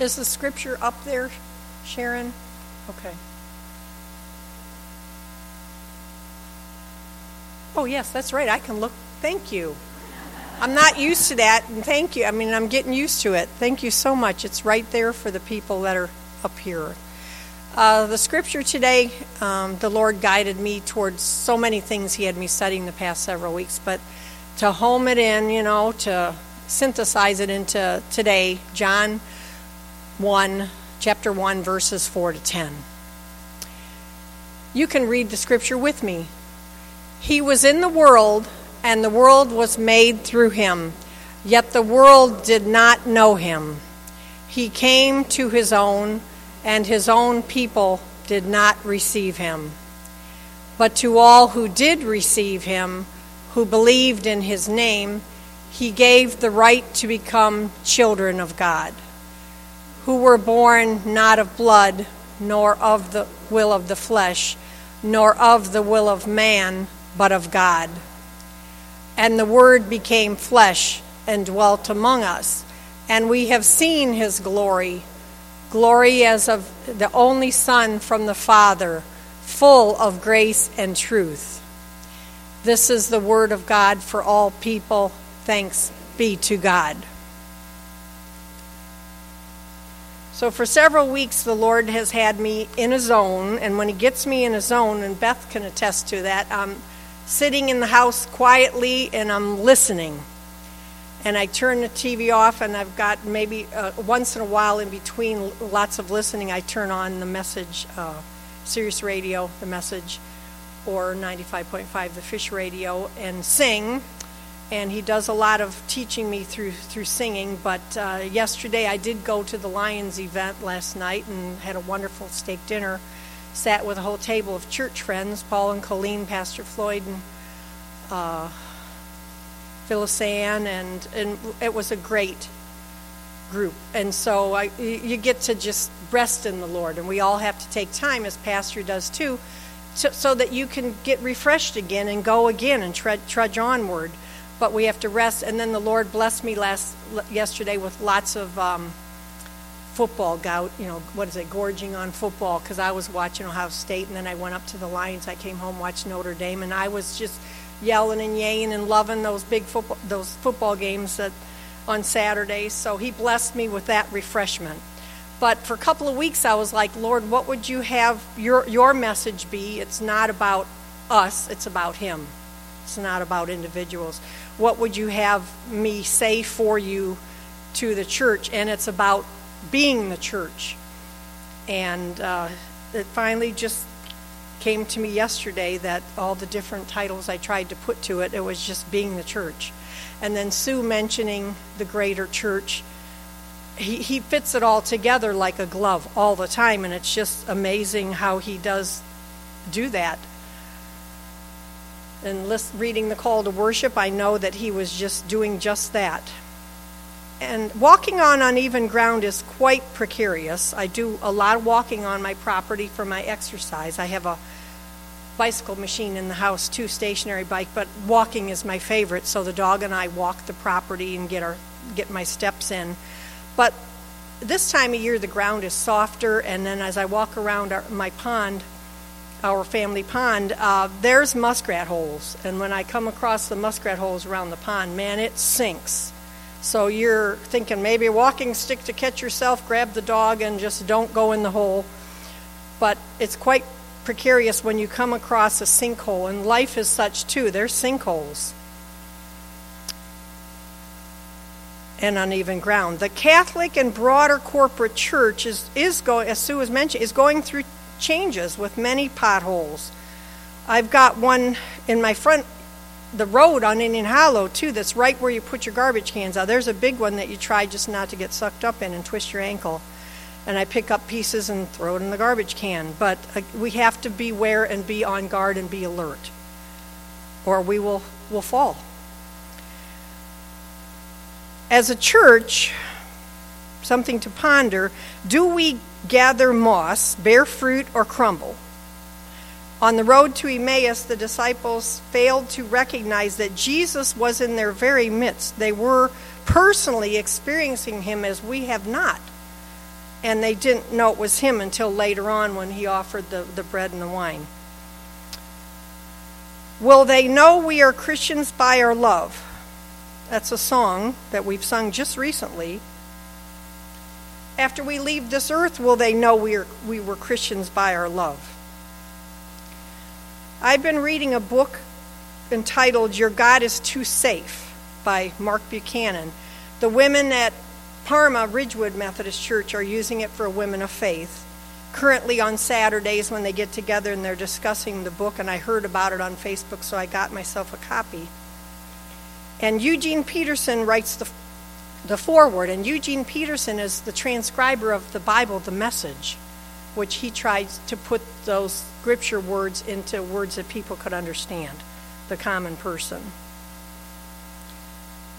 Is the scripture up there, Sharon? Okay. Oh, yes, that's right. I can look. Thank you. I'm not used to that, and thank you. I mean, I'm getting used to it. Thank you so much. It's right there for the people that are up here. Uh, the scripture today, um, the Lord guided me towards so many things He had me studying the past several weeks, but to home it in, you know, to synthesize it into today, John 1, chapter 1, verses 4 to 10. You can read the scripture with me. He was in the world, and the world was made through him, yet the world did not know him. He came to his own, and his own people did not receive him. But to all who did receive him, who believed in his name, he gave the right to become children of God, who were born not of blood, nor of the will of the flesh, nor of the will of man, but of God. And the Word became flesh and dwelt among us, and we have seen his glory glory as of the only Son from the Father, full of grace and truth. This is the word of God for all people. Thanks be to God. So, for several weeks, the Lord has had me in a zone, and when He gets me in a zone, and Beth can attest to that, I'm sitting in the house quietly and I'm listening. And I turn the TV off, and I've got maybe uh, once in a while in between lots of listening, I turn on the message, uh, Sirius Radio, the message, or 95.5, the Fish Radio, and sing and he does a lot of teaching me through through singing. But uh, yesterday I did go to the Lions event last night and had a wonderful steak dinner. Sat with a whole table of church friends, Paul and Colleen, Pastor Floyd, and uh, Phyllis Ann, and and it was a great group. And so I, you get to just rest in the Lord, and we all have to take time, as Pastor does too. So, so that you can get refreshed again and go again and trudge onward but we have to rest. And then the Lord blessed me last yesterday with lots of um, football gout. You know, what is it? Gorging on football because I was watching Ohio State, and then I went up to the Lions. I came home watched Notre Dame, and I was just yelling and yaying and loving those big football those football games that on Saturdays. So He blessed me with that refreshment. But for a couple of weeks, I was like, Lord, what would you have your your message be? It's not about us; it's about Him. It's not about individuals. What would you have me say for you to the church? And it's about being the church. And uh, it finally just came to me yesterday that all the different titles I tried to put to it, it was just being the church. And then Sue mentioning the greater church. He, he fits it all together like a glove all the time, and it's just amazing how he does do that and list, reading the call to worship, I know that he was just doing just that. And walking on uneven ground is quite precarious. I do a lot of walking on my property for my exercise. I have a bicycle machine in the house too, stationary bike, but walking is my favorite. So the dog and I walk the property and get our get my steps in. But this time of year, the ground is softer, and then as I walk around our, my pond, our family pond, uh, there's muskrat holes. And when I come across the muskrat holes around the pond, man, it sinks. So you're thinking maybe a walking stick to catch yourself, grab the dog, and just don't go in the hole. But it's quite precarious when you come across a sinkhole, and life is such too. There's sinkholes and uneven ground. The Catholic and broader corporate church is, is going, as Sue has mentioned, is going through changes with many potholes. I've got one in my front, the road on Indian Hollow, too, that's right where you put your garbage cans out. There's a big one that you try just not to get sucked up in and twist your ankle. And I pick up pieces and throw it in the garbage can. But uh, we have to beware and be on guard and be alert, or we will, will fall. As a church, something to ponder do we gather moss, bear fruit, or crumble. On the road to Emmaus, the disciples failed to recognize that Jesus was in their very midst. They were personally experiencing him as we have not. and they didn't know it was him until later on when he offered the, the bread and the wine. Will they know we are Christians by our love? That's a song that we've sung just recently. After we leave this earth, will they know we, are, we were Christians by our love? I've been reading a book entitled Your God is Too Safe by Mark Buchanan. The women at Parma Ridgewood Methodist Church are using it for women of faith currently on Saturdays when they get together and they're discussing the book, and I heard about it on Facebook, so I got myself a copy. And Eugene Peterson writes the, the foreword, and Eugene Peterson is the transcriber of the Bible, the message, which he tries to put those scripture words into words that people could understand, the common person.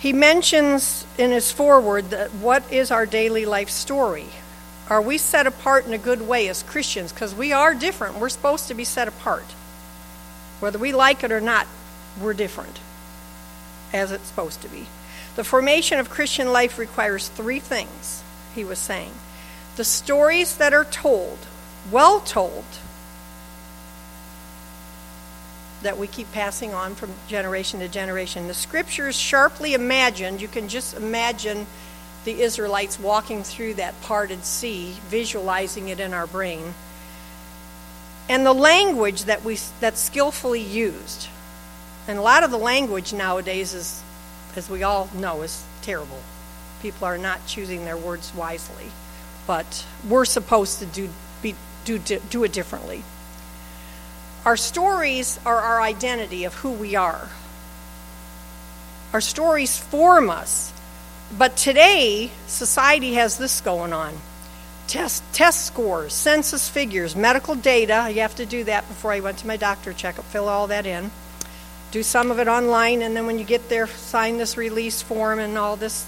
He mentions in his foreword that what is our daily life story? Are we set apart in a good way as Christians? Because we are different. We're supposed to be set apart. Whether we like it or not, we're different, as it's supposed to be. The formation of Christian life requires three things, he was saying. The stories that are told, well told, that we keep passing on from generation to generation. The scriptures sharply imagined, you can just imagine the Israelites walking through that parted sea, visualizing it in our brain. And the language that we that's skillfully used. And a lot of the language nowadays is as we all know is terrible. People are not choosing their words wisely. But we're supposed to do be, do do it differently. Our stories are our identity of who we are. Our stories form us but today, society has this going on test, test scores, census figures, medical data. You have to do that before I went to my doctor checkup, fill all that in. Do some of it online, and then when you get there, sign this release form and all this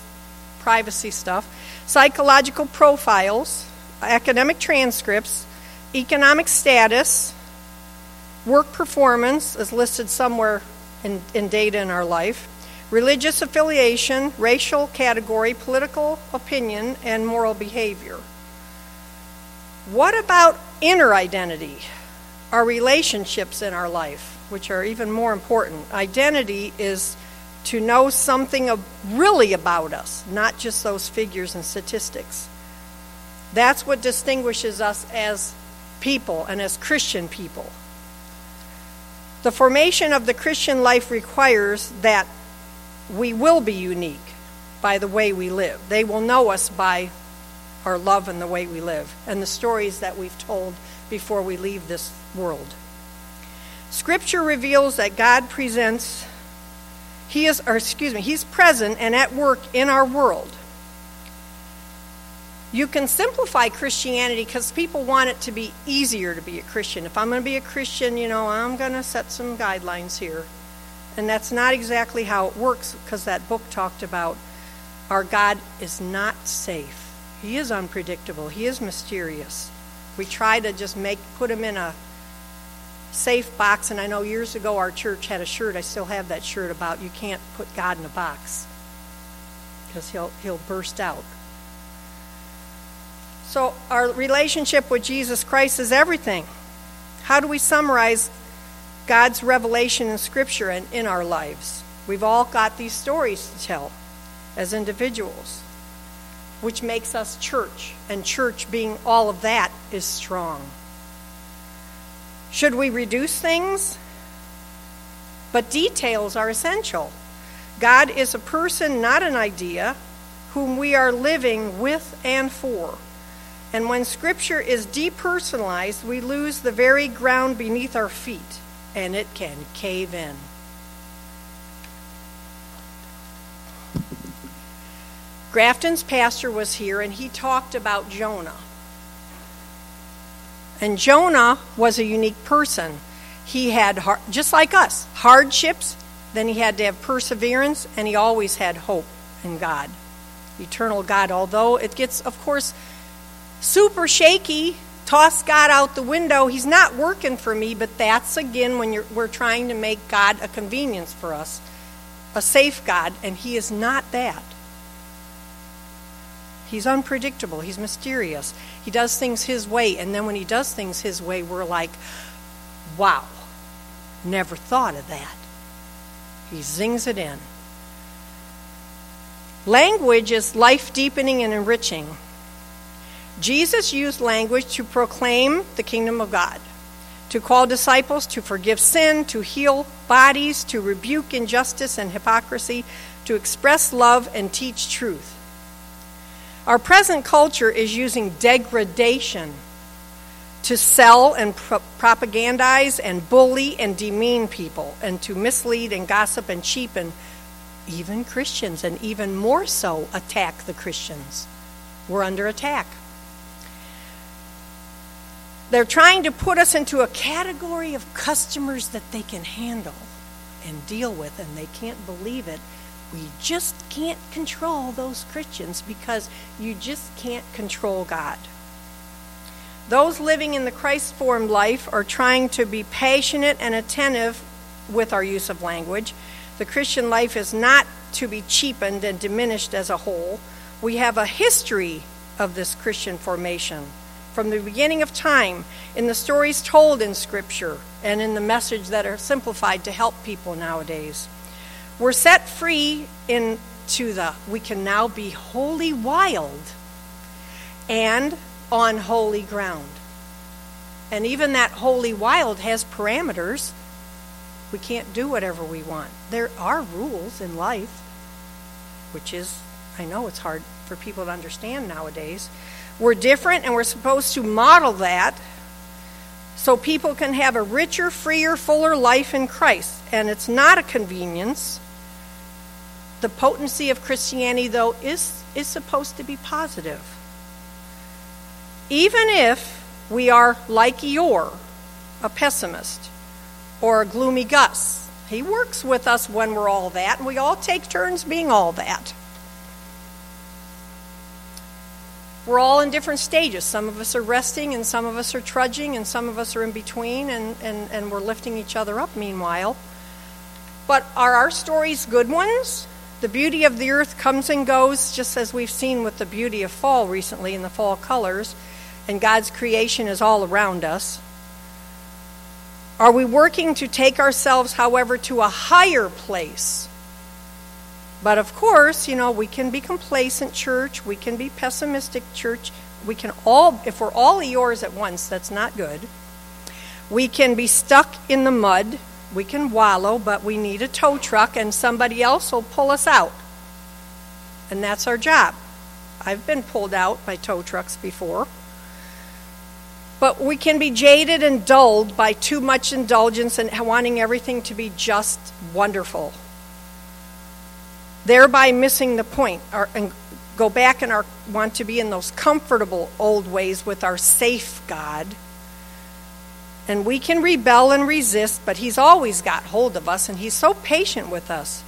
privacy stuff. Psychological profiles, academic transcripts, economic status, work performance is listed somewhere in, in data in our life, religious affiliation, racial category, political opinion, and moral behavior. What about inner identity? Our relationships in our life, which are even more important. Identity is to know something of really about us, not just those figures and statistics. That's what distinguishes us as people and as Christian people. The formation of the Christian life requires that we will be unique by the way we live. They will know us by our love and the way we live and the stories that we've told before we leave this world. Scripture reveals that God presents he is or excuse me, he's present and at work in our world. You can simplify Christianity because people want it to be easier to be a Christian. If I'm going to be a Christian, you know, I'm going to set some guidelines here. And that's not exactly how it works because that book talked about our God is not safe. He is unpredictable. He is mysterious. We try to just make put him in a safe box and I know years ago our church had a shirt. I still have that shirt about you can't put God in a box because he'll he'll burst out. So our relationship with Jesus Christ is everything. How do we summarize God's revelation in Scripture and in our lives. We've all got these stories to tell as individuals, which makes us church, and church being all of that is strong. Should we reduce things? But details are essential. God is a person, not an idea, whom we are living with and for. And when Scripture is depersonalized, we lose the very ground beneath our feet and it can cave in. Grafton's pastor was here and he talked about Jonah. And Jonah was a unique person. He had, just like us, hardships, then he had to have perseverance, and he always had hope in God, eternal God. Although it gets, of course, super shaky toss God out the window. He's not working for me, but that's again when we're trying to make God a convenience for us, a safe God, and He is not that. He's unpredictable. He's mysterious. He does things His way. And then when He does things His way, we're like, wow, never thought of that. He zings it in. Language is life deepening and enriching. Jesus used language to proclaim the kingdom of God, to call disciples to forgive sin, to heal bodies, to rebuke injustice and hypocrisy, to express love and teach truth. Our present culture is using degradation to sell and pro- propagandize and bully and demean people, and to mislead and gossip and cheapen even Christians, and even more so attack the Christians. We're under attack. They're trying to put us into a category of customers that they can handle and deal with, and they can't believe it. We just can't control those Christians because you just can't control God. Those living in the Christ formed life are trying to be passionate and attentive with our use of language. The Christian life is not to be cheapened and diminished as a whole. We have a history of this Christian formation from the beginning of time in the stories told in Scripture and in the message that are simplified to help people nowadays. We're set free into the, we can now be wholly wild and on holy ground. And even that holy wild has parameters. We can't do whatever we want. There are rules in life, which is, I know it's hard for people to understand nowadays. We're different and we're supposed to model that so people can have a richer, freer, fuller life in Christ. And it's not a convenience. The potency of Christianity, though, is, is supposed to be positive. Even if we are like Eeyore, a pessimist, or a gloomy Gus, he works with us when we're all that, and we all take turns being all that. We're all in different stages. Some of us are resting, and some of us are trudging, and some of us are in between, and, and, and we're lifting each other up meanwhile. But are our stories good ones? The beauty of the earth comes and goes, just as we've seen with the beauty of fall recently in the fall colors, and God's creation is all around us. Are we working to take ourselves, however, to a higher place? But of course, you know, we can be complacent church, we can be pessimistic church, we can all, if we're all Eeyores at once, that's not good. We can be stuck in the mud, we can wallow, but we need a tow truck and somebody else will pull us out. And that's our job. I've been pulled out by tow trucks before. But we can be jaded and dulled by too much indulgence and wanting everything to be just wonderful thereby missing the point or, and go back and our, want to be in those comfortable old ways with our safe God. And we can rebel and resist, but He's always got hold of us and He's so patient with us.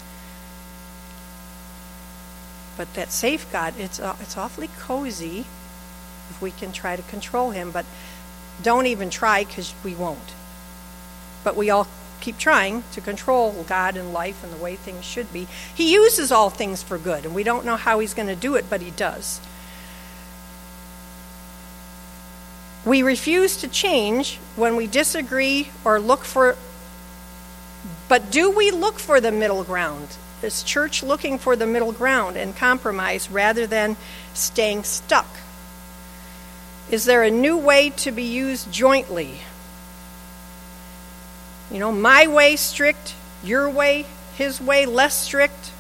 But that safe God, it's, uh, it's awfully cozy if we can try to control Him, but don't even try because we won't. But we all keep trying to control God and life and the way things should be. He uses all things for good, and we don't know how He's going to do it, but He does. We refuse to change when we disagree or look for. But do we look for the middle ground? Is church looking for the middle ground and compromise rather than staying stuck? Is there a new way to be used jointly you know, my way strict, your way, his way less strict.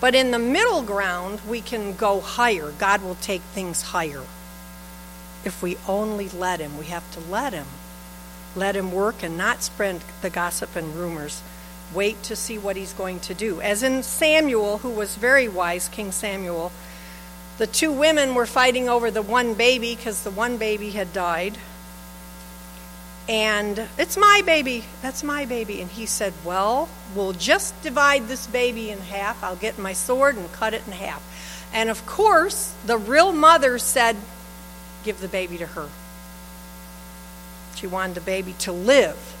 But in the middle ground, we can go higher. God will take things higher. If we only let him, we have to let him. Let him work and not spread the gossip and rumors. Wait to see what he's going to do. As in Samuel, who was very wise, King Samuel, the two women were fighting over the one baby because the one baby had died. And it's my baby. That's my baby. And he said, Well, we'll just divide this baby in half. I'll get my sword and cut it in half. And of course, the real mother said, Give the baby to her. She wanted the baby to live.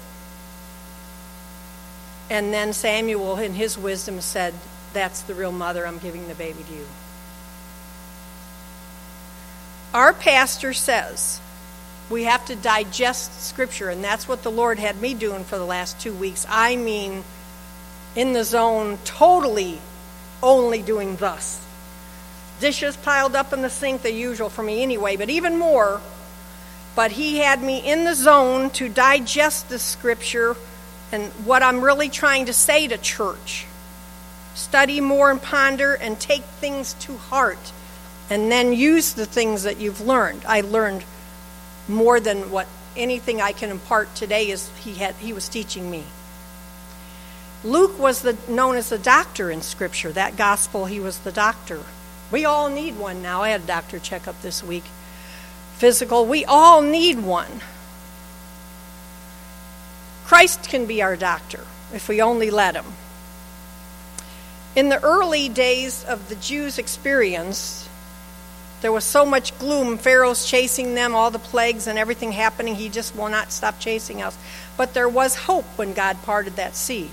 And then Samuel, in his wisdom, said, That's the real mother. I'm giving the baby to you. Our pastor says we have to digest Scripture, and that's what the Lord had me doing for the last two weeks. I mean, in the zone, totally only doing thus. Dishes piled up in the sink, the usual for me anyway, but even more. But He had me in the zone to digest the Scripture and what I'm really trying to say to church. Study more and ponder and take things to heart and then use the things that you've learned. I learned more than what anything I can impart today is he had he was teaching me. Luke was the, known as the doctor in Scripture. That gospel, he was the doctor. We all need one now. I had a doctor checkup this week. Physical, we all need one. Christ can be our doctor if we only let him. In the early days of the Jews' experience, there was so much gloom. Pharaoh's chasing them, all the plagues and everything happening. He just will not stop chasing us. But there was hope when God parted that sea.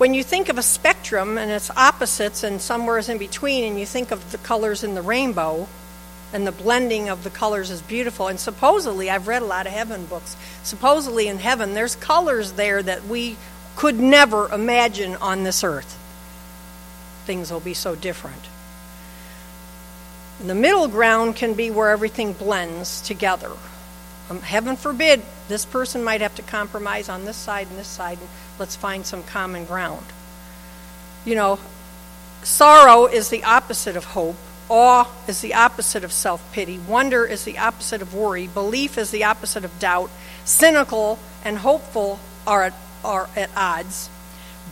When you think of a spectrum and its opposites and somewhere in between, and you think of the colors in the rainbow, and the blending of the colors is beautiful. And supposedly, I've read a lot of heaven books. Supposedly, in heaven, there's colors there that we could never imagine on this earth. Things will be so different. The middle ground can be where everything blends together. Um, heaven forbid, this person might have to compromise on this side and this side, and let's find some common ground. You know, sorrow is the opposite of hope. Awe is the opposite of self pity. Wonder is the opposite of worry. Belief is the opposite of doubt. Cynical and hopeful are at, are at odds.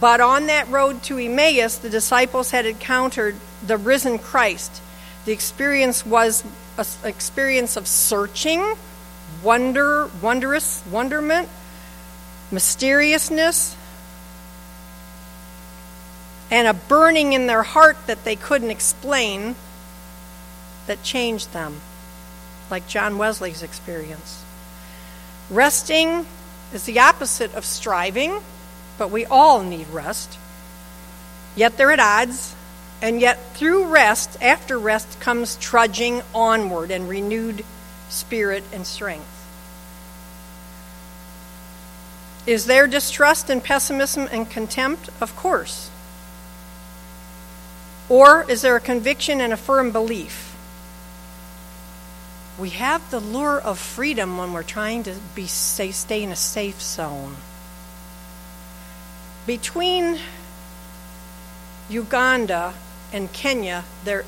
But on that road to Emmaus, the disciples had encountered the risen Christ the experience was an experience of searching, wonder, wondrous, wonderment, mysteriousness, and a burning in their heart that they couldn't explain that changed them, like John Wesley's experience. Resting is the opposite of striving, but we all need rest. Yet they're at odds. And yet, through rest, after rest, comes trudging onward and renewed spirit and strength. Is there distrust and pessimism and contempt? Of course. Or is there a conviction and a firm belief? We have the lure of freedom when we're trying to be stay, stay in a safe zone. Between Uganda and Kenya, uh,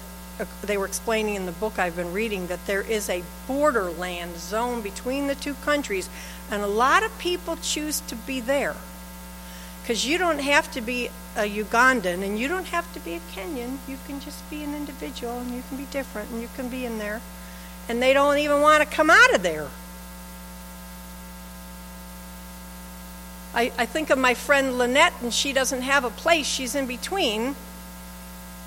they were explaining in the book I've been reading that there is a borderland zone between the two countries, and a lot of people choose to be there. Because you don't have to be a Ugandan and you don't have to be a Kenyan. You can just be an individual and you can be different and you can be in there. And they don't even want to come out of there. I, I think of my friend Lynette, and she doesn't have a place. She's in between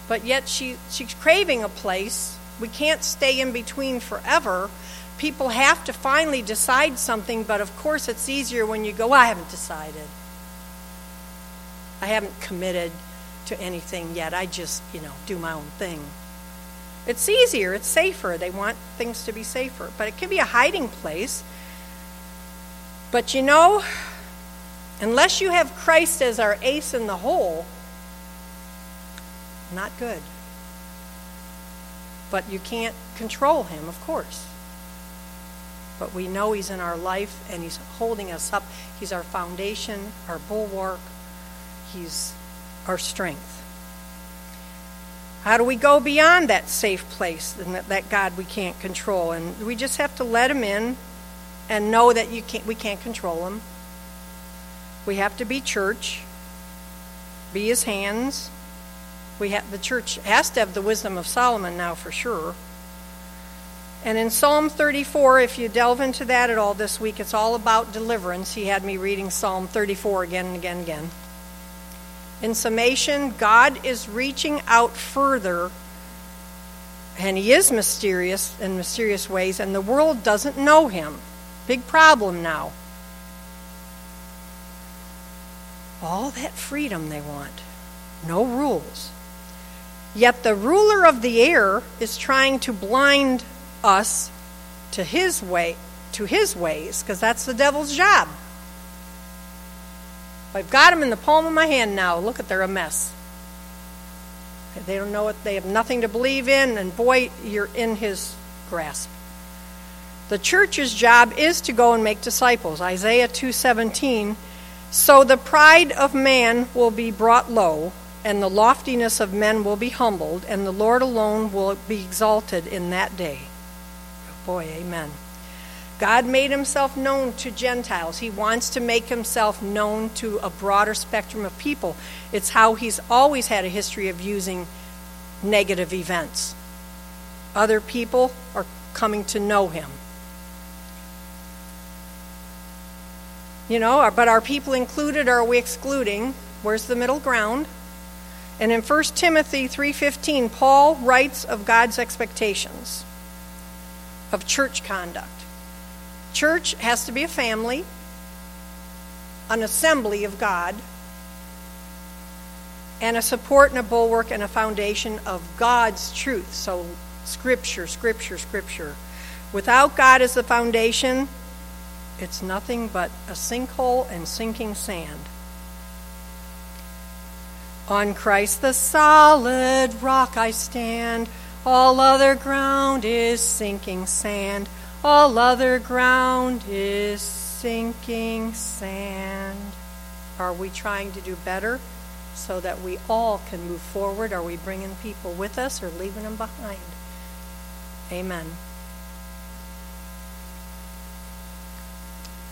but yet she, she's craving a place. We can't stay in between forever. People have to finally decide something, but of course it's easier when you go, I haven't decided. I haven't committed to anything yet. I just, you know, do my own thing. It's easier, it's safer. They want things to be safer, but it can be a hiding place. But you know, unless you have Christ as our ace in the hole, not good. But you can't control him, of course. But we know he's in our life and he's holding us up. He's our foundation, our bulwark, he's our strength. How do we go beyond that safe place and that, that God we can't control? And we just have to let him in and know that you can't, we can't control him. We have to be church, be his hands, we have, the church has to have the wisdom of Solomon now for sure. And in Psalm 34, if you delve into that at all this week, it's all about deliverance. He had me reading Psalm 34 again and again and again. In summation, God is reaching out further, and He is mysterious in mysterious ways, and the world doesn't know Him. Big problem now. All that freedom they want, no rules. Yet the ruler of the air is trying to blind us to his way, to his ways, because that's the devil's job. I've got them in the palm of my hand now. Look at they're a mess. They don't know it. they have nothing to believe in, and boy, you're in his grasp. The church's job is to go and make disciples. Isaiah 2:17 So the pride of man will be brought low and the loftiness of men will be humbled and the Lord alone will be exalted in that day. Boy, amen. God made himself known to Gentiles. He wants to make himself known to a broader spectrum of people. It's how he's always had a history of using negative events. Other people are coming to know him. You know, but are people included or are we excluding? Where's the middle ground? And in 1 Timothy 3:15, Paul writes of God's expectations of church conduct. Church has to be a family, an assembly of God, and a support and a bulwark and a foundation of God's truth. So, scripture, scripture, scripture. Without God as the foundation, it's nothing but a sinkhole and sinking sand. On Christ the solid rock I stand, all other ground is sinking sand, all other ground is sinking sand. Are we trying to do better so that we all can move forward? Are we bringing people with us or leaving them behind? Amen.